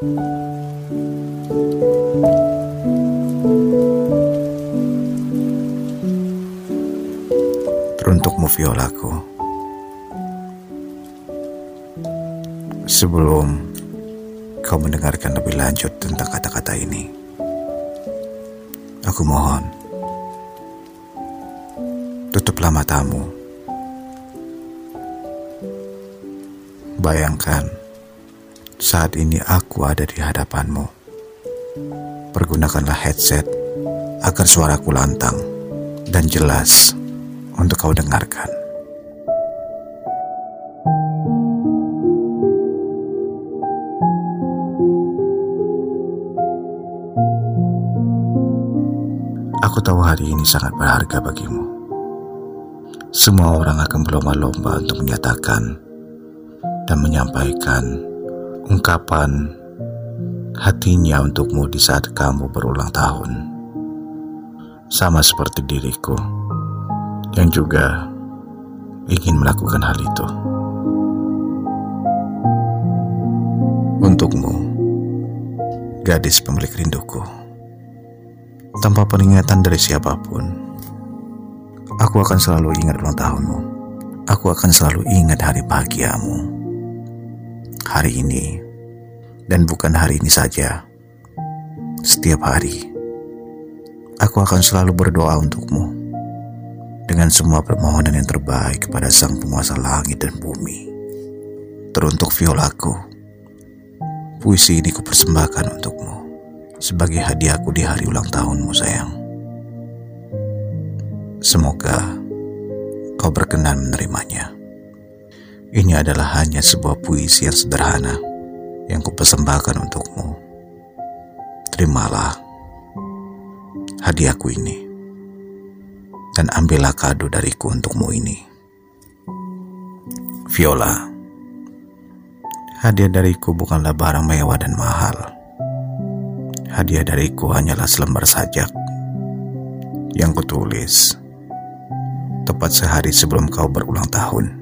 Teruntukmu Violaku Sebelum kau mendengarkan lebih lanjut tentang kata-kata ini Aku mohon Tutuplah matamu. Bayangkan saat ini aku ada di hadapanmu. Pergunakanlah headset agar suaraku lantang dan jelas untuk kau dengarkan. Aku tahu hari ini sangat berharga bagimu. Semua orang akan berlomba-lomba untuk menyatakan dan menyampaikan ungkapan hatinya untukmu di saat kamu berulang tahun. Sama seperti diriku yang juga ingin melakukan hal itu. Untukmu, gadis pemilik rinduku. Tanpa peringatan dari siapa pun, aku akan selalu ingat ulang tahunmu. Aku akan selalu ingat hari bahagiamu. Hari ini, dan bukan hari ini saja. Setiap hari, aku akan selalu berdoa untukmu dengan semua permohonan yang terbaik kepada Sang Penguasa Langit dan Bumi. Teruntuk violaku, puisi ini kupersembahkan untukmu sebagai hadiahku di hari ulang tahunmu sayang. Semoga kau berkenan menerimanya. Ini adalah hanya sebuah puisi yang sederhana yang kupersembahkan untukmu. Terimalah hadiahku ini dan ambillah kado dariku untukmu ini. Viola, hadiah dariku bukanlah barang mewah dan mahal Hadiah dariku hanyalah selembar sajak yang kutulis tepat sehari sebelum kau berulang tahun.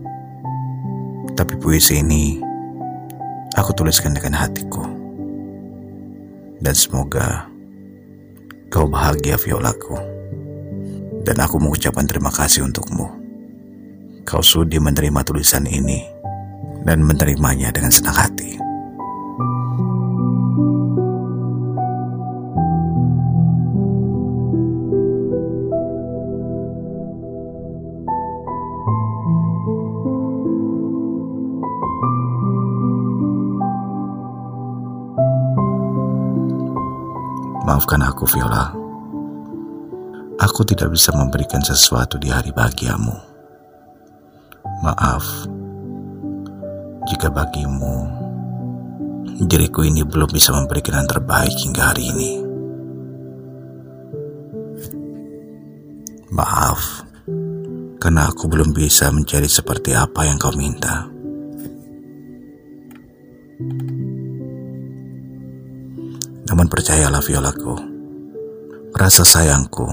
Tapi puisi ini aku tuliskan dengan hatiku. Dan semoga kau bahagia Violaku. Dan aku mengucapkan terima kasih untukmu. Kau sudi menerima tulisan ini dan menerimanya dengan senang hati. Maafkan aku, Viola. Aku tidak bisa memberikan sesuatu di hari bahagiamu. Maaf jika bagimu diriku ini belum bisa memberikan yang terbaik hingga hari ini. Maaf karena aku belum bisa menjadi seperti apa yang kau minta. Namun percayalah Violaku, rasa sayangku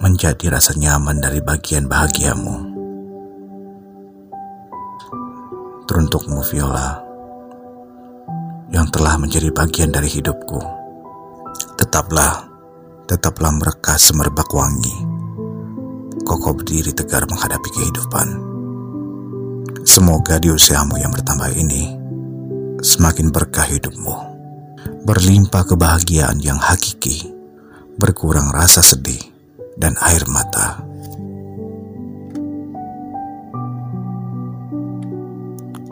menjadi rasa nyaman dari bagian bahagiamu. Teruntukmu Viola, yang telah menjadi bagian dari hidupku, tetaplah, tetaplah merekah semerbak wangi, kokoh berdiri tegar menghadapi kehidupan. Semoga di usiamu yang bertambah ini, semakin berkah hidupmu berlimpah kebahagiaan yang hakiki, berkurang rasa sedih dan air mata.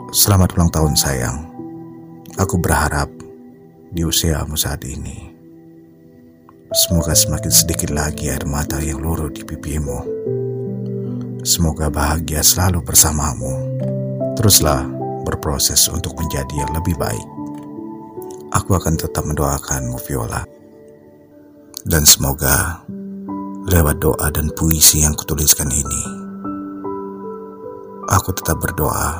Selamat ulang tahun sayang. Aku berharap di usiamu saat ini, semoga semakin sedikit lagi air mata yang luruh di pipimu. Semoga bahagia selalu bersamamu. Teruslah berproses untuk menjadi yang lebih baik aku akan tetap mendoakanmu Viola. Dan semoga lewat doa dan puisi yang kutuliskan ini, aku tetap berdoa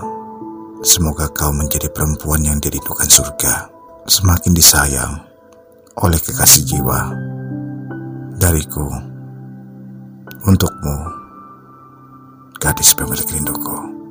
semoga kau menjadi perempuan yang dirindukan surga, semakin disayang oleh kekasih jiwa dariku untukmu, gadis pemilik rinduku.